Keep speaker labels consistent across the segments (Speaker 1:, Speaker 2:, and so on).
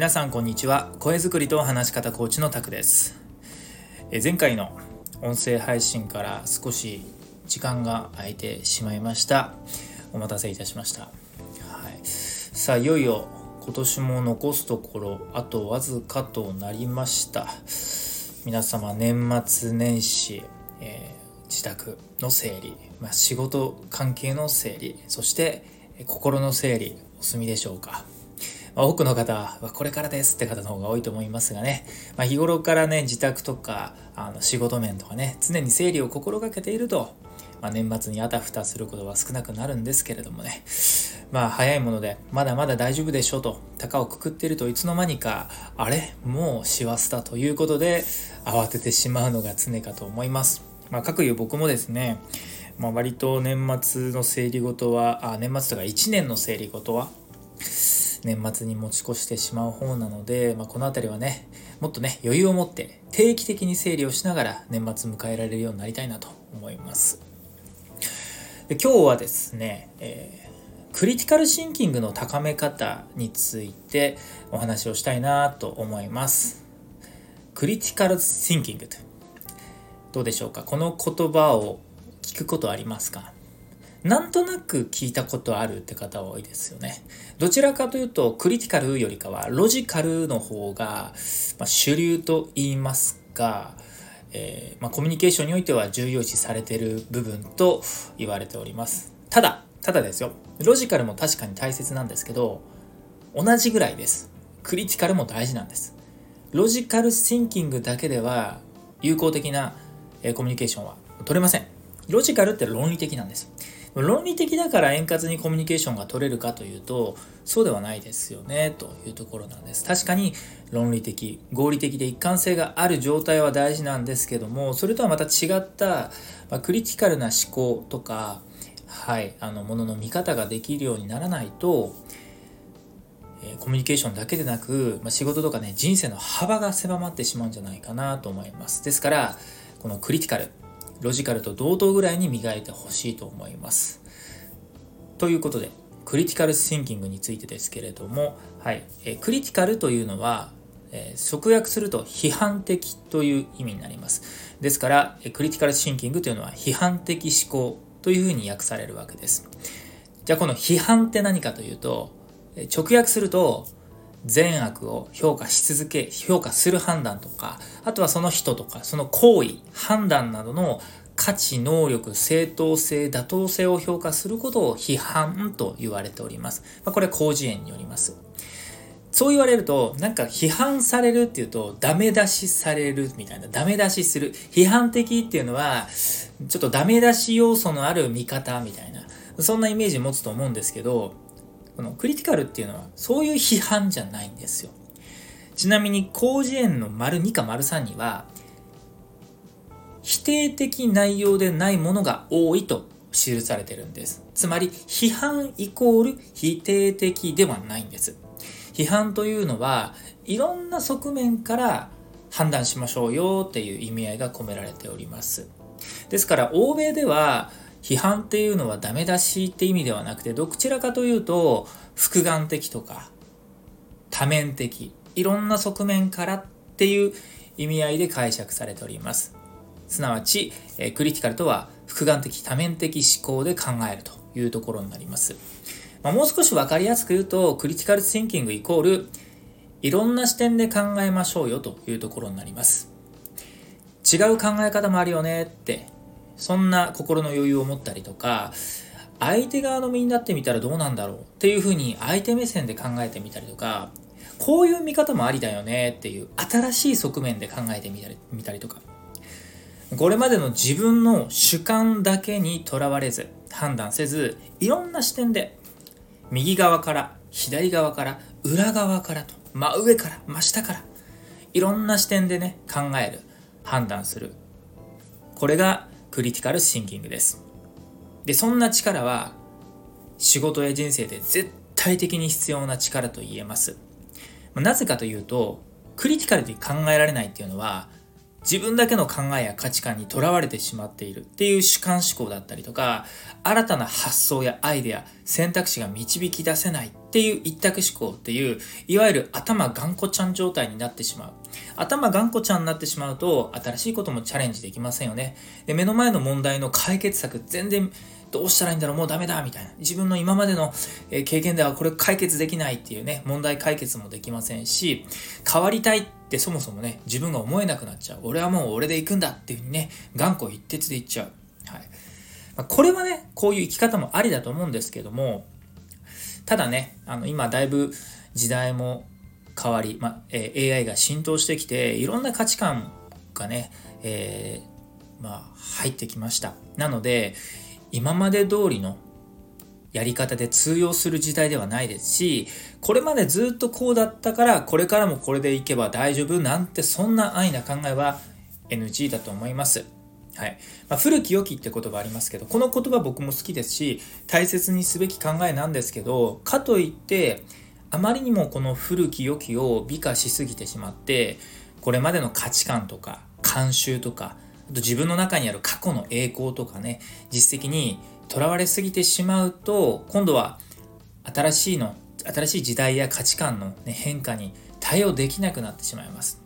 Speaker 1: 皆さんこんにちは。声作りと話し方コーチのタクです。え前回の音声配信から少し時間が空いてしまいました。お待たせいたしました、はい、さあいよいよ今年も残すところあとわずかとなりました。皆様年末年始、えー、自宅の整理、まあ、仕事関係の整理そして心の整理お済みでしょうか。まあ、多くの方はこれからですって方の方が多いと思いますがね、まあ、日頃からね自宅とかあの仕事面とかね常に整理を心がけていると、まあ、年末にあたふたすることは少なくなるんですけれどもね。まあ早いものでまだまだ大丈夫でしょうと高をくくっているといつの間にかあれ？もう師走だということで慌ててしまうのが常かと思います。まあ、各いう僕もですねまあ、割と年末の整理事はあ年末とか1年の整理事は年末に持ち越してしまう方なので、まあ、この辺りはねもっとね余裕を持って定期的に整理をしながら年末迎えられるようになりたいなと思います。で今日はですね、えー、クリティカルシンキングの高め方についてお話をしたいなと思います。クリティカルシンキングどうでしょうか？この言葉を聞くことありますか？なんとなく聞いたことあるって方多いですよね。どちらかというと、クリティカルよりかは、ロジカルの方が、まあ、主流と言いますが、えー、まあ、コミュニケーションにおいては重要視されている部分と言われております。ただ、ただですよ。ロジカルも確かに大切なんですけど、同じぐらいです。クリティカルも大事なんです。ロジカルシンキングだけでは有効的なコミュニケーションは取れません。ロジカルって論理的なんです。論理的だから円滑にコミュニケーションが取れるかというとそうではないですよねというところなんです。確かに論理的合理的で一貫性がある状態は大事なんですけどもそれとはまた違った、まあ、クリティカルな思考とかはいあのものの見方ができるようにならないとえコミュニケーションだけでなく、まあ、仕事とかね人生の幅が狭まってしまうんじゃないかなと思います。ですからこのクリティカルロジカルと同等ぐらいに磨いてほしいと思います。ということで、クリティカルシンキングについてですけれども、はい、えクリティカルというのは、え直訳すると批判的という意味になります。ですから、えクリティカルシンキングというのは批判的思考というふうに訳されるわけです。じゃあこの批判って何かというと、直訳すると、善悪を評価し続け、評価する判断とか、あとはその人とか、その行為、判断などの価値、能力、正当性、妥当性を評価することを批判と言われております。まあ、これ広辞苑によります。そう言われると、なんか批判されるっていうと、ダメ出しされるみたいな、ダメ出しする。批判的っていうのは、ちょっとダメ出し要素のある見方みたいな、そんなイメージ持つと思うんですけど、このクリティカルっていうのはそういう批判じゃないんですよ。ちなみに広辞苑の丸2か丸3には否定的内容でないものが多いと記されてるんです。つまり批判イコール否定的ではないんです。批判というのはいろんな側面から判断しましょうよっていう意味合いが込められております。ですから欧米では批判っていうのはダメ出しって意味ではなくてどちらかというと複眼的とか多面的いろんな側面からっていう意味合いで解釈されております。すなわち、えクリティカルとは複眼的多面的思考で考えるというところになります、まあ、もう少し分かりやすく言うとクリティカルシンキングイコールいろんな視点で考えましょうよというところになります。違う考え方もあるよねってそんな心の余裕を持ったりとか、相手側の身になってみたらどうなんだろうっていうふうに相手目線で考えてみたりとか、こういう見方もありだよねっていう新しい側面で考えてみたり見たりとか、これまでの自分の主観だけにとらわれず、判断せず、いろんな視点で、右側から、左側から、裏側からと、真上から、真下から、いろんな視点でね、考える、判断する。これがクリティカルシンキングです。で、そんな力は仕事や人生で絶対的に必要な力と言えます。なぜかというと、クリティカルに考えられないっていうのは、自分だけの考えや価値観にとらわれてしまっているっていう主観思考だったりとか、新たな発想やアイデア、選択肢が導き出せないっていう一択思考っていういわゆる頭頑固ちゃん状態になってしまう。頭頑固ちゃんになってしまうと新しいこともチャレンジできませんよね。で目の前の問題の解決策全然どうしたらいいんだろうもうダメだみたいな。自分の今までの経験ではこれ解決できないっていうね問題解決もできませんし変わりたいってそもそもね自分が思えなくなっちゃう。俺はもう俺で行くんだっていうふうにね頑固一徹で言っちゃう、はい。まあ、これはねこういう生き方もありだと思うんですけどもただねあの今だいぶ時代も変わり、まえ、AI が浸透してきていろんな価値観がね、えー、まあ、入ってきましたなので今まで通りのやり方で通用する時代ではないですし、これまでずっとこうだったから、これからもこれでいけば大丈夫なんて、そんな安易な考えは NG だと思います。はい。まあ、古き良きって言葉ありますけど、この言葉僕も好きですし、大切にすべき考えなんですけど、かといって、あまりにもこの古き良きを美化しすぎてしまって、これまでの価値観とか、慣習とか、あと自分の中にある過去の栄光とかね、実績にとらわれすぎてしまうと、今度は新しいの、新しい時代や価値観の、ね、変化に対応できなくなってしまいます。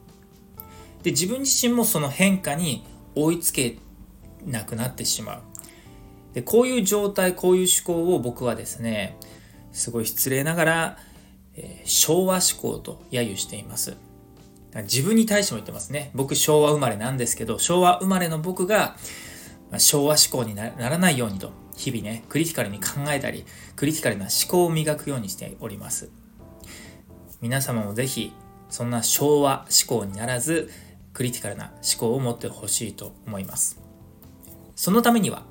Speaker 1: で、自分自身もその変化に追いつけなくなってしまう。で、こういう状態、こういう思考を僕はですね、すごい失礼ながら、えー、昭和思考と揶揄しています。自分に対しても言ってますね。僕昭和生まれなんですけど、昭和生まれの僕が、ま昭和思考にならないようにと、日々ね、クリティカルに考えたり、クリティカルな思考を磨くようにしております。皆様もぜひ、そんな昭和思考にならず、クリティカルな思考を持ってほしいと思います。そのためには、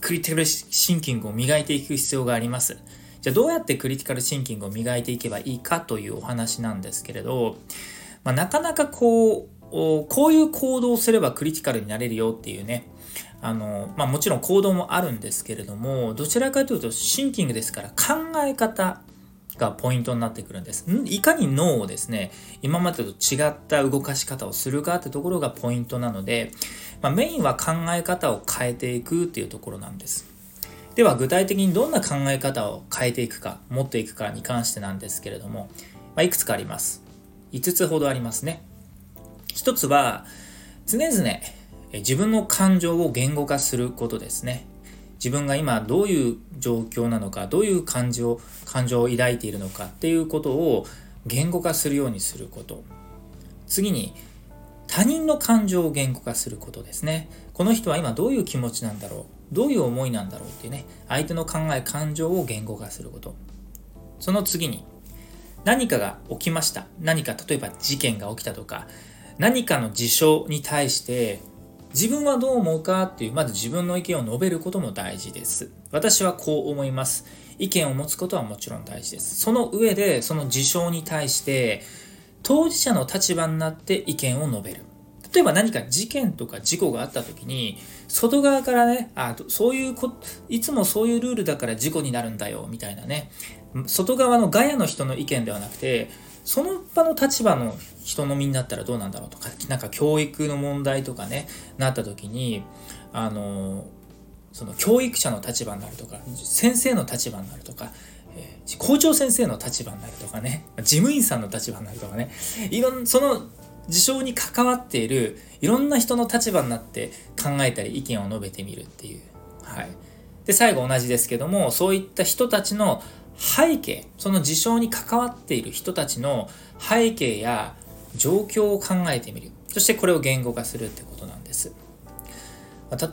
Speaker 1: クリティカルシンキングを磨いていく必要があります。じゃあどうやってクリティカルシンキングを磨いていけばいいかというお話なんですけれど、まあ、なかなかこう、こういう行動をすればクリティカルになれるよっていうね、あの、まあもちろん行動もあるんですけれども、どちらかというとシンキングですから考え方がポイントになってくるんです。いかに脳をですね、今までと違った動かし方をするかってところがポイントなので、まあ、メインは考え方を変えていくっていうところなんです。では具体的にどんな考え方を変えていくか、持っていくかに関してなんですけれども、まあ、いくつかあります。5つほどありますね。1つは、常々自分の感情を言語化することですね。自分が今どういう状況なのか、どういう感情、感情を抱いているのかっていうことを言語化するようにすること。次に、他人の感情を言語化することですね。この人は今どういう気持ちなんだろうどういう思いなんだろうっていうね、相手の考え、感情を言語化すること。その次に、何かが起きました。何か、例えば事件が起きたとか、何かの事象に対して自分はどう思うかっていう、まず自分の意見を述べることも大事です。私はこう思います。意見を持つことはもちろん大事です。その上で、その事象に対して、当事者の立場になって意見を述べる。例えば何か事件とか事故があった時に、外側からね、あそういうこ、いつもそういうルールだから事故になるんだよ、みたいなね、外側のガヤの人の意見ではなくて、その場の立場の人の身になったらどうなんだろうとか、なんか教育の問題とかね、なった時に、あの、その教育者の立場になるとか、先生の立場になるとか、えー、校長先生の立場になるとかね、事務員さんの立場になるとかね、いろん、その事象に関わっているいろんな人の立場になって考えたり意見を述べてみるっていう。はい。で、最後同じですけども、そういった人たちの背景、その事象に関わっている人たちの背景や状況を考えてみる。そしてこれを言語化するってことなんです。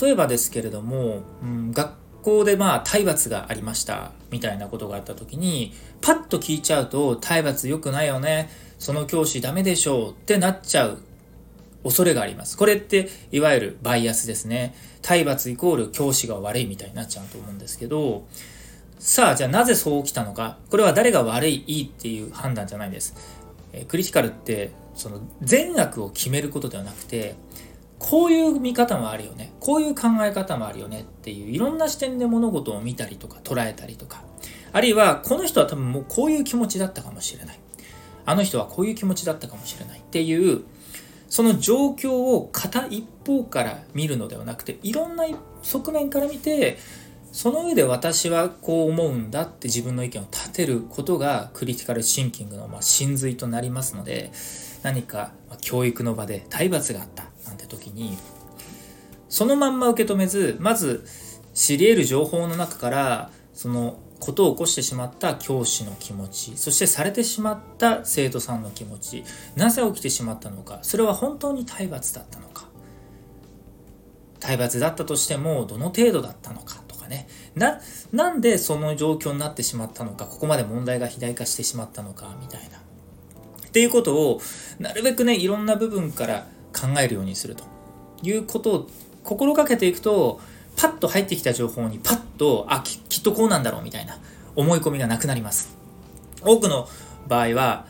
Speaker 1: 例えばですけれども、うん、学校でまあ体罰がありましたみたいなことがあった時に、パッと聞いちゃうと体罰良くないよね。その教師ダメでしょうってなっちゃう恐れがあります。これっていわゆるバイアスですね。体罰イコール教師が悪いみたいになっちゃうと思うんですけど、さあ、じゃあなぜそう起きたのか？これは誰が悪い、いいっていう判断じゃないです。えクリティカルって、その善悪を決めることではなくて、こういう見方もあるよね。こういう考え方もあるよねっていう、いろんな視点で物事を見たりとか捉えたりとか。あるいは、この人は多分もうこういう気持ちだったかもしれない。あの人はこういう気持ちだったかもしれないっていう、その状況を片一方から見るのではなくて、いろんな側面から見て、その上で私はこう思うんだって自分の意見を立てることがクリティカルシンキングのま真髄となりますので何か教育の場で体罰があったなんて時にそのまんま受け止めずまず知り得る情報の中からそのことを起こしてしまった教師の気持ちそしてされてしまった生徒さんの気持ちなぜ起きてしまったのかそれは本当に体罰だったのか。体罰だったとしてもどの程度だったのかと。かね。ななんでその状況になってしまったのかここまで問題が肥大化してしまったのかみたいな。っていうことをなるべくねいろんな部分から考えるようにすると。いうことを心がけていくとパッと入ってきた情報にパッとあききっとこうなんだろうみたいな思い込みがなくなります。多くの場合は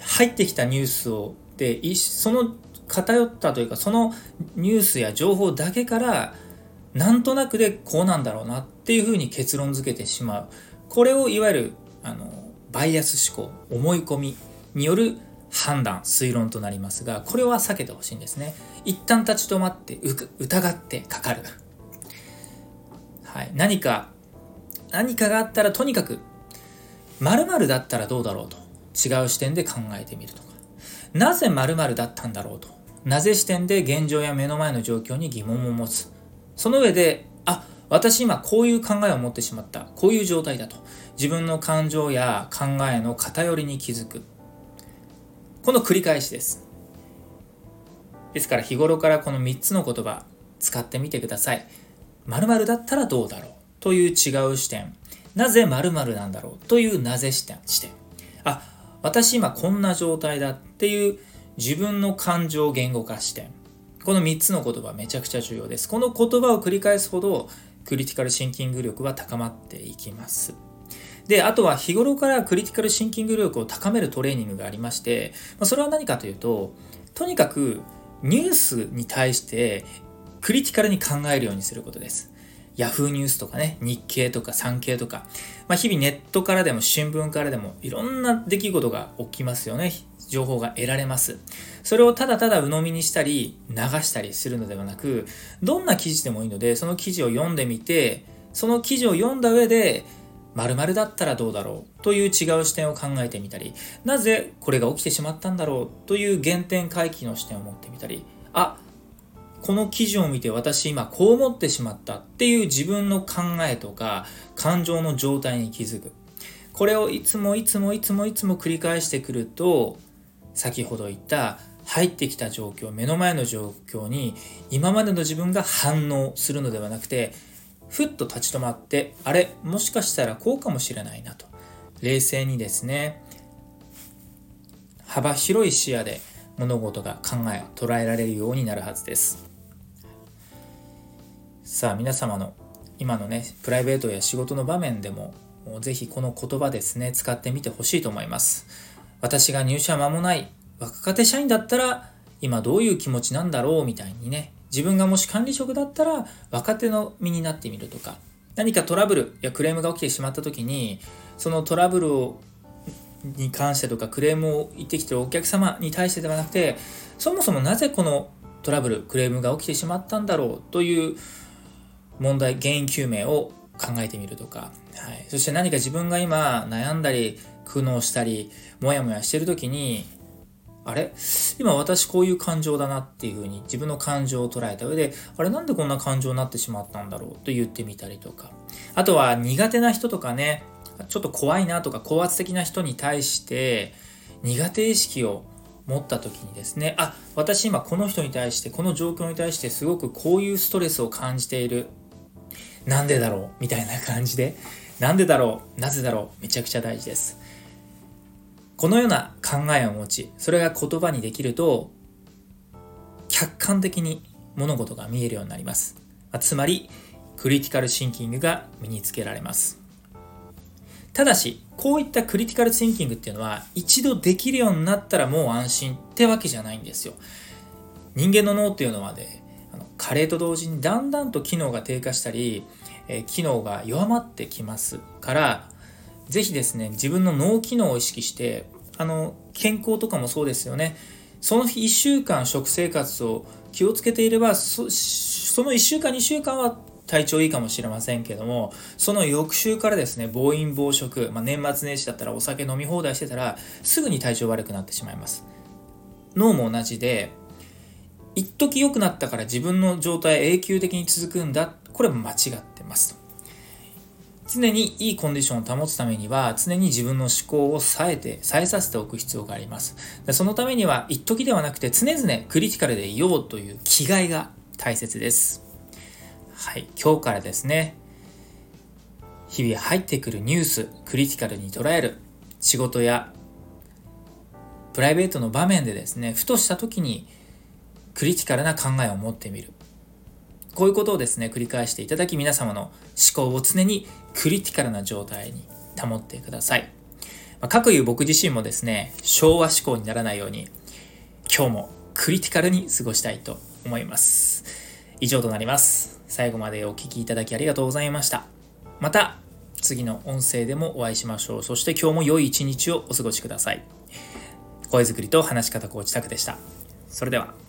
Speaker 1: 入ってきたニュースをでその偏ったというかそのニュースや情報だけからなんとなくでこうなんだろうなっていうふうに結論付けてしまう。これをいわゆるあのバイアス思考思い込みによる判断推論となりますがこれは避けてほしいんですね。一旦立ち止まって疑ってかかる。はい、何か何かがあったらとにかく〇〇だったらどうだろうと違う視点で考えてみるとか。なぜ〇〇だったんだろうと。なぜ視点で現状や目の前の状況に疑問を持つ。その上であ私今こういう考えを持ってしまった。こういう状態だと。自分の感情や考えの偏りに気づく。この繰り返しです。ですから日頃からこの3つの言葉使ってみてください。〇〇だったらどうだろう。という違う視点。なぜ〇〇なんだろう。というなぜ視点。視点。あ、私今こんな状態だ。っていう自分の感情言語化視点。この3つの言葉めちゃくちゃ重要です。この言葉を繰り返すほどクリティカルシンキング力は高まっていきます。で、あとは日頃からクリティカルシンキング力を高めるトレーニングがありまして、それは何かというと、とにかくニュースに対してクリティカルに考えるようにすることです。Yahoo ニュースとかね、日経とか産経とか、まあ、日々ネットからでも新聞からでもいろんな出来事が起きますよね。情報が得られます。それをただただ鵜呑みにしたり流したりするのではなく、どんな記事でもいいので、その記事を読んでみて、その記事を読んだ上で、〇〇だったらどうだろうという違う視点を考えてみたり、なぜこれが起きてしまったんだろうという原点回帰の視点を持ってみたり、あ、この記事を見て私今こう思ってしまったっていう自分の考えとか感情の状態に気づく。これをいつもいつもいつもいつも繰り返してくると先ほど言った入ってきた状況目の前の状況に今までの自分が反応するのではなくてふっと立ち止まってあれもしかしたらこうかもしれないなと冷静にですね幅広い視野で物事が考えを捉えられるようになるはずですさあ皆様の今のねプライベートや仕事の場面でもぜひこの言葉ですね使ってみてほしいと思います。私が入社間もない若手社員だったら今どういう気持ちなんだろうみたいにね自分がもし管理職だったら若手の身になってみるとか何かトラブルやクレームが起きてしまった時にそのトラブルをに関してとかクレームを言ってきてるお客様に対してではなくてそもそもなぜこのトラブルクレームが起きてしまったんだろうという問題原因究明を考えてみるとか、はい、そして何か自分が今悩んだり苦悩したりモヤモヤしてる時にあれ？今私こういう感情だなっていうふうに自分の感情を捉えた上であれ？なんでこんな感情になってしまったんだろうと言ってみたりとか。あとは苦手な人とかねちょっと怖いなとか高圧的な人に対して苦手意識を持った時にですねあ私今この人に対してこの状況に対してすごくこういうストレスを感じている。なんでだろう？みたいな感じで、なんでだろう？なぜだろう？めちゃくちゃ大事です。このような考えを持ち、それが言葉にできると、客観的に物事が見えるようになります。つまり、クリティカルシンキングが身につけられます。ただし、こういったクリティカルシンキングっていうのは、一度できるようになったらもう安心ってわけじゃないんですよ。人間の脳っていうのはね、加齢と同時にだんだんと機能が低下したり、え、機能が弱まってきますから是非ですね自分の脳機能を意識してあの健康とかもそうですよねその1週間食生活を気をつけていればそその1週間2週間は体調いいかもしれませんけども、その翌週からですね、暴飲暴食、まあ、年末年始だったらお酒飲み放題してたら、すぐに体調悪くなってしまいます。脳も同じで、一時良くなったから自分の状態永久的に続くんだ、これも間違ってます。常にいいコンディションを保つためには、常に自分の思考を冴えて、冴えさせておく必要があります。そのためには、一時ではなくて常々クリティカルでいようという気概が大切です。はい、今日からですね、日々入ってくるニュース、クリティカルに捉える、仕事やプライベートの場面でですね、ふとした時にクリティカルな考えを持ってみる。こういうことをですね、繰り返していただき、皆様の思考を常にクリティカルな状態に保ってください。まあ、かくいう僕自身もですね、昭和思考にならないように、今日もクリティカルに過ごしたいと思います。以上となります。最後までお聴きいただきありがとうございました。また次の音声でもお会いしましょう。そして今日も良い一日をお過ごしください。声作りと話し方コーチタクでした。それでは。